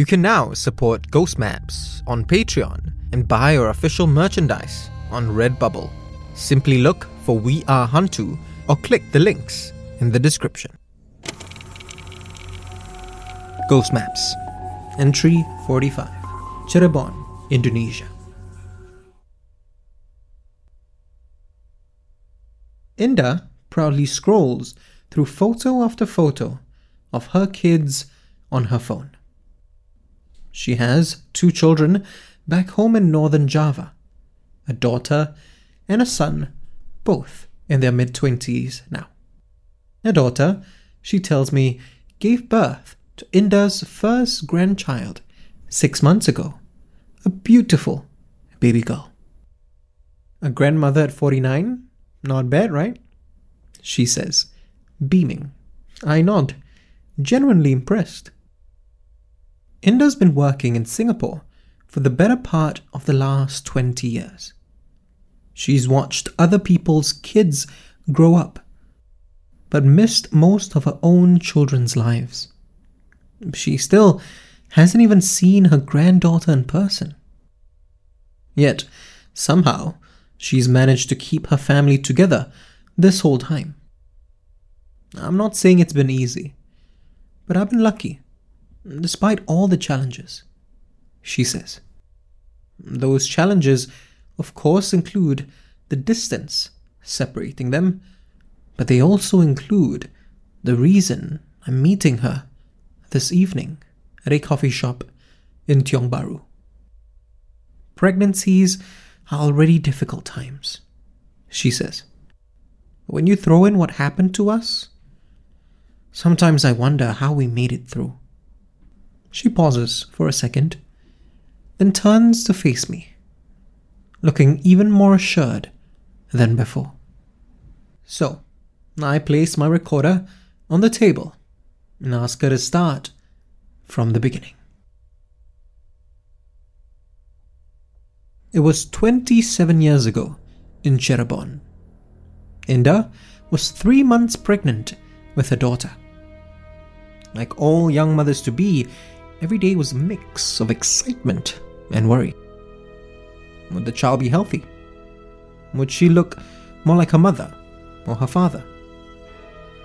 You can now support Ghost Maps on Patreon and buy our official merchandise on Redbubble. Simply look for We Are Hantu or click the links in the description. Ghost Maps Entry 45 Cirebon, Indonesia. Inda proudly scrolls through photo after photo of her kids on her phone. She has two children back home in northern Java a daughter and a son, both in their mid 20s now. Her daughter, she tells me, gave birth to Inda's first grandchild six months ago. A beautiful baby girl. A grandmother at 49? Not bad, right? She says, beaming. I nod, genuinely impressed. Inda's been working in Singapore for the better part of the last 20 years. She's watched other people's kids grow up, but missed most of her own children's lives. She still hasn't even seen her granddaughter in person. Yet, somehow, she's managed to keep her family together this whole time. I'm not saying it's been easy, but I've been lucky, despite all the challenges, she says. Those challenges, of course, include the distance separating them, but they also include the reason I'm meeting her this evening at a coffee shop in Tiong Bahru. Pregnancies are already difficult times, she says. When you throw in what happened to us, sometimes I wonder how we made it through. She pauses for a second, then turns to face me, looking even more assured than before. So, I place my recorder on the table and ask her to start from the beginning. It was 27 years ago in Cirebon. Inda was three months pregnant with her daughter. Like all young mothers to be, every day was a mix of excitement and worry. Would the child be healthy? Would she look more like her mother or her father?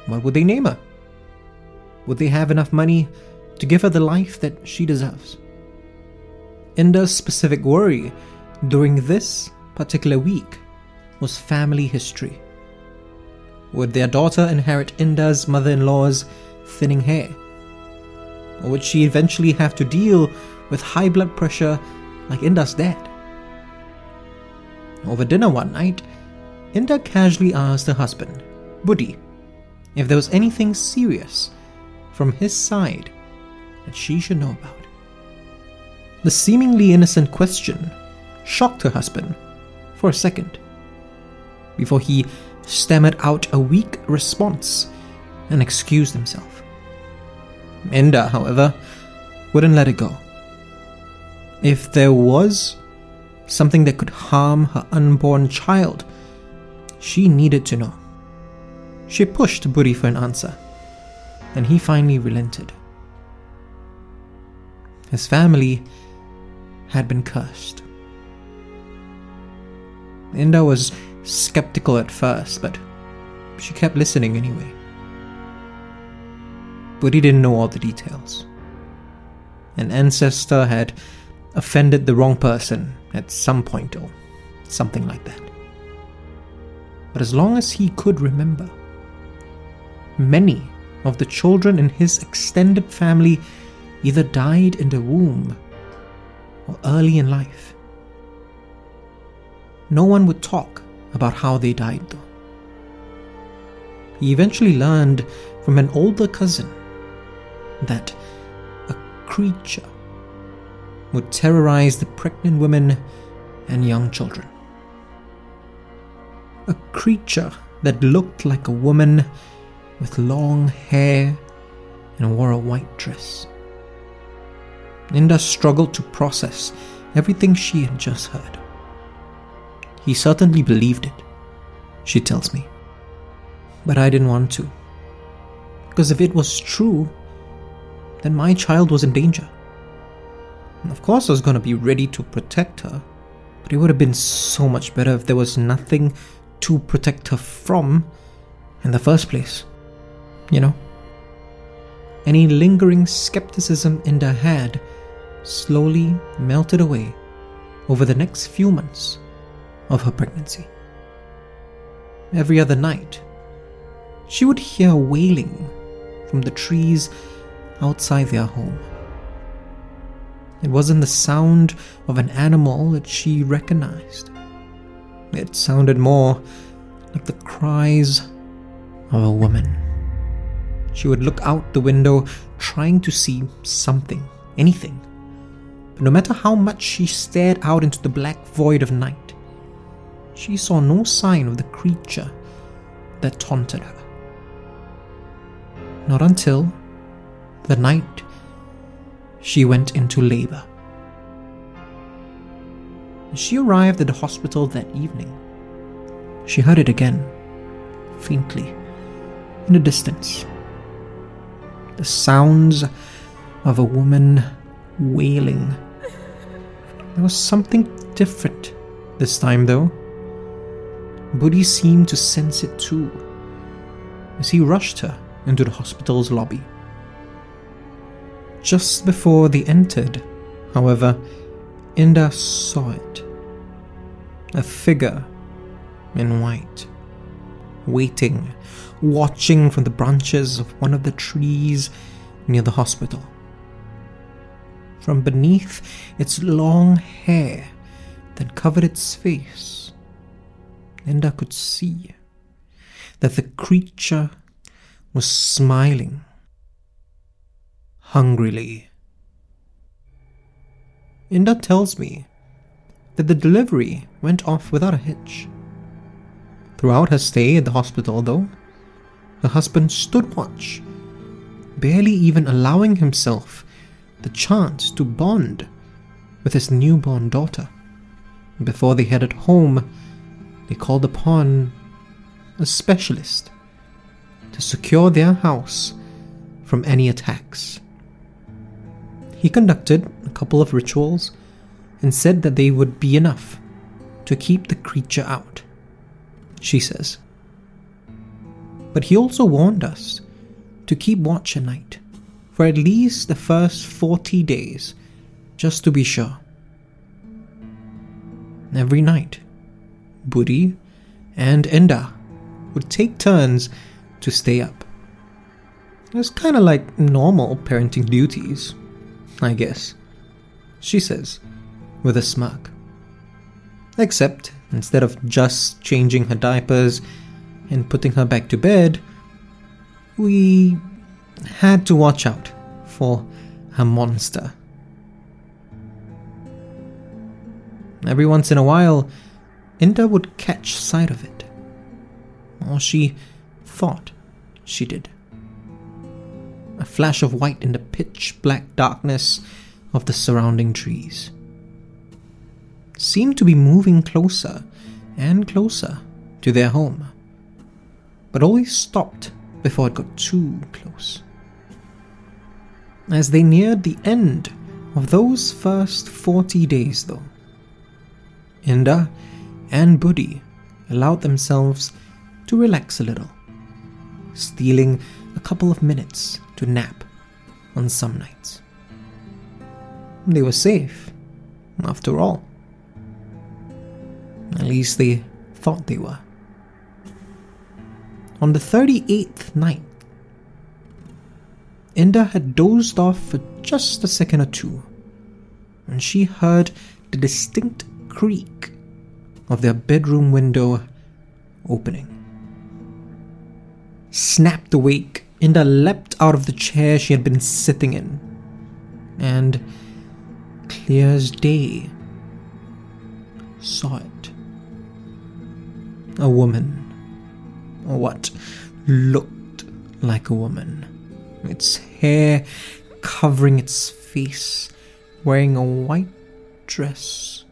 What would they name her? Would they have enough money to give her the life that she deserves? Inda's specific worry during this particular week was family history. Would their daughter inherit Inda's mother in law's thinning hair? Or would she eventually have to deal with high blood pressure like Inda's dad? Over dinner one night, Inda casually asked her husband, Budi, if there was anything serious from his side that she should know about. The seemingly innocent question shocked her husband for a second before he stammered out a weak response and excused himself. Inda, however, wouldn't let it go. If there was something that could harm her unborn child, she needed to know. She pushed Budi for an answer, and he finally relented. His family had been cursed. Inda was skeptical at first, but she kept listening anyway. But he didn't know all the details. An ancestor had offended the wrong person at some point or something like that. But as long as he could remember, many of the children in his extended family either died in the womb or early in life. No one would talk about how they died, though. He eventually learned from an older cousin that a creature would terrorize the pregnant women and young children. A creature that looked like a woman with long hair and wore a white dress. Inda struggled to process everything she had just heard. He certainly believed it, she tells me. But I didn't want to. Because if it was true, then my child was in danger. And of course, I was going to be ready to protect her, but it would have been so much better if there was nothing to protect her from in the first place. You know? Any lingering skepticism in Inda had slowly melted away over the next few months of her pregnancy. Every other night, she would hear wailing from the trees outside their home. It wasn't the sound of an animal that she recognized. It sounded more like the cries of a woman. She would look out the window trying to see something, anything. But no matter how much she stared out into the black void of night, she saw no sign of the creature that taunted her. Not until the night she went into labor. She arrived at the hospital that evening, she heard it again, faintly, in the distance. The sounds of a woman wailing. There was something different this time, though. Budi seemed to sense it too, as he rushed her into the hospital's lobby. Just before they entered, however, Inda saw it. A figure in white, waiting, watching from the branches of one of the trees near the hospital. From beneath its long hair that covered its face, Inda could see that the creature was smiling hungrily. Inda tells me that the delivery went off without a hitch. Throughout her stay at the hospital, though, her husband stood watch, barely even allowing himself the chance to bond with his newborn daughter. Before they headed home, they called upon a specialist to secure their house from any attacks. He conducted a couple of rituals and said that they would be enough to keep the creature out, she says. But he also warned us to keep watch at night for at least the first 40 days, just to be sure. Every night, Budi and Inda would take turns to stay up. It was kind of like normal parenting duties, I guess, she says, with a smirk. Except, instead of just changing her diapers and putting her back to bed, we had to watch out for a monster. Every once in a while, Inda would catch sight of it, or she thought she did. A flash of white in the pitch black darkness of the surrounding trees. Seemed to be moving closer and closer to their home, but always stopped before it got too close. As they neared the end of those first 40 days, though, Inda and Budi allowed themselves to relax a little stealing a couple of minutes to nap on some nights. They were safe, after all. At least they thought they were. On the 38th night, Inda had dozed off for just a second or two when she heard the distinct creak of their bedroom window opening snapped awake, Inda leapt out of the chair she had been sitting in, and clear as day saw it. A woman, or what looked like a woman, its hair covering its face, wearing a white dress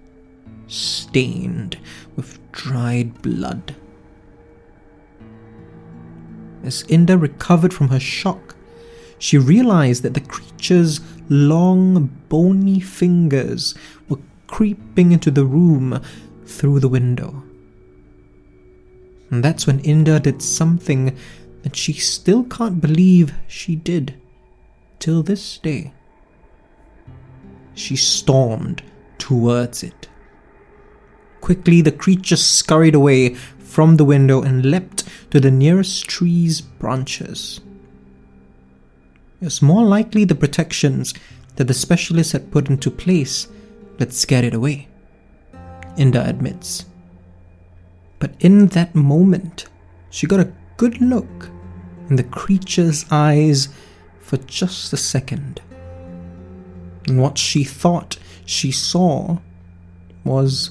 stained with dried blood. As Inda recovered from her shock, she realized that the creature's long, bony fingers were creeping into the room through the window. And that's when Inda did something that she still can't believe she did till this day. She stormed towards it. Quickly, the creature scurried away from the window and leapt to the nearest tree's branches. It was more likely the protections that the specialist had put into place that scared it away, Inda admits. But in that moment, she got a good look in the creature's eyes for just a second. And what she thought she saw was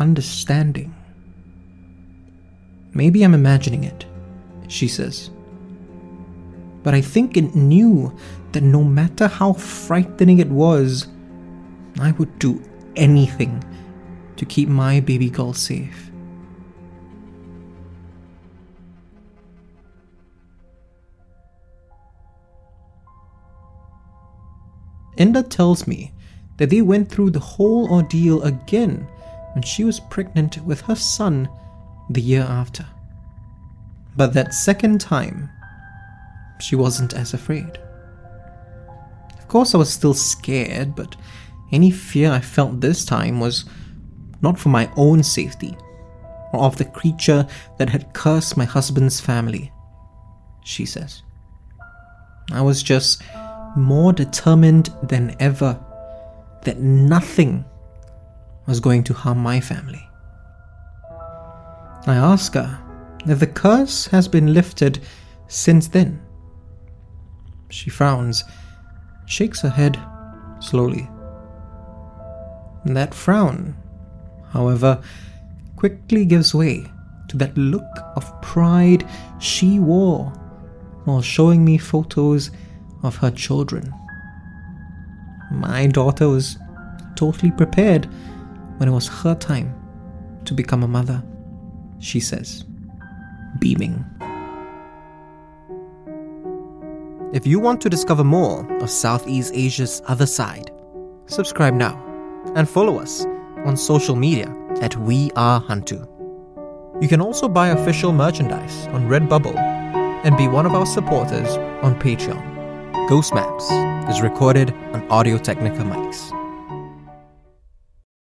understanding. Maybe I'm imagining it, she says. But I think it knew that no matter how frightening it was, I would do anything to keep my baby girl safe. Inda tells me that they went through the whole ordeal again when she was pregnant with her son the year after. But that second time, she wasn't as afraid. Of course, I was still scared, but any fear I felt this time was not for my own safety or of the creature that had cursed my husband's family, she says. I was just more determined than ever that nothing was going to harm my family. I ask her if the curse has been lifted since then. She frowns, shakes her head slowly. That frown, however, quickly gives way to that look of pride she wore while showing me photos of her children. My daughter was totally prepared when it was her time to become a mother, she says, beaming. If you want to discover more of Southeast Asia's other side, subscribe now and follow us on social media at We Are Hantu. You can also buy official merchandise on Redbubble and be one of our supporters on Patreon. Ghost Maps is recorded on Audio Technica mics.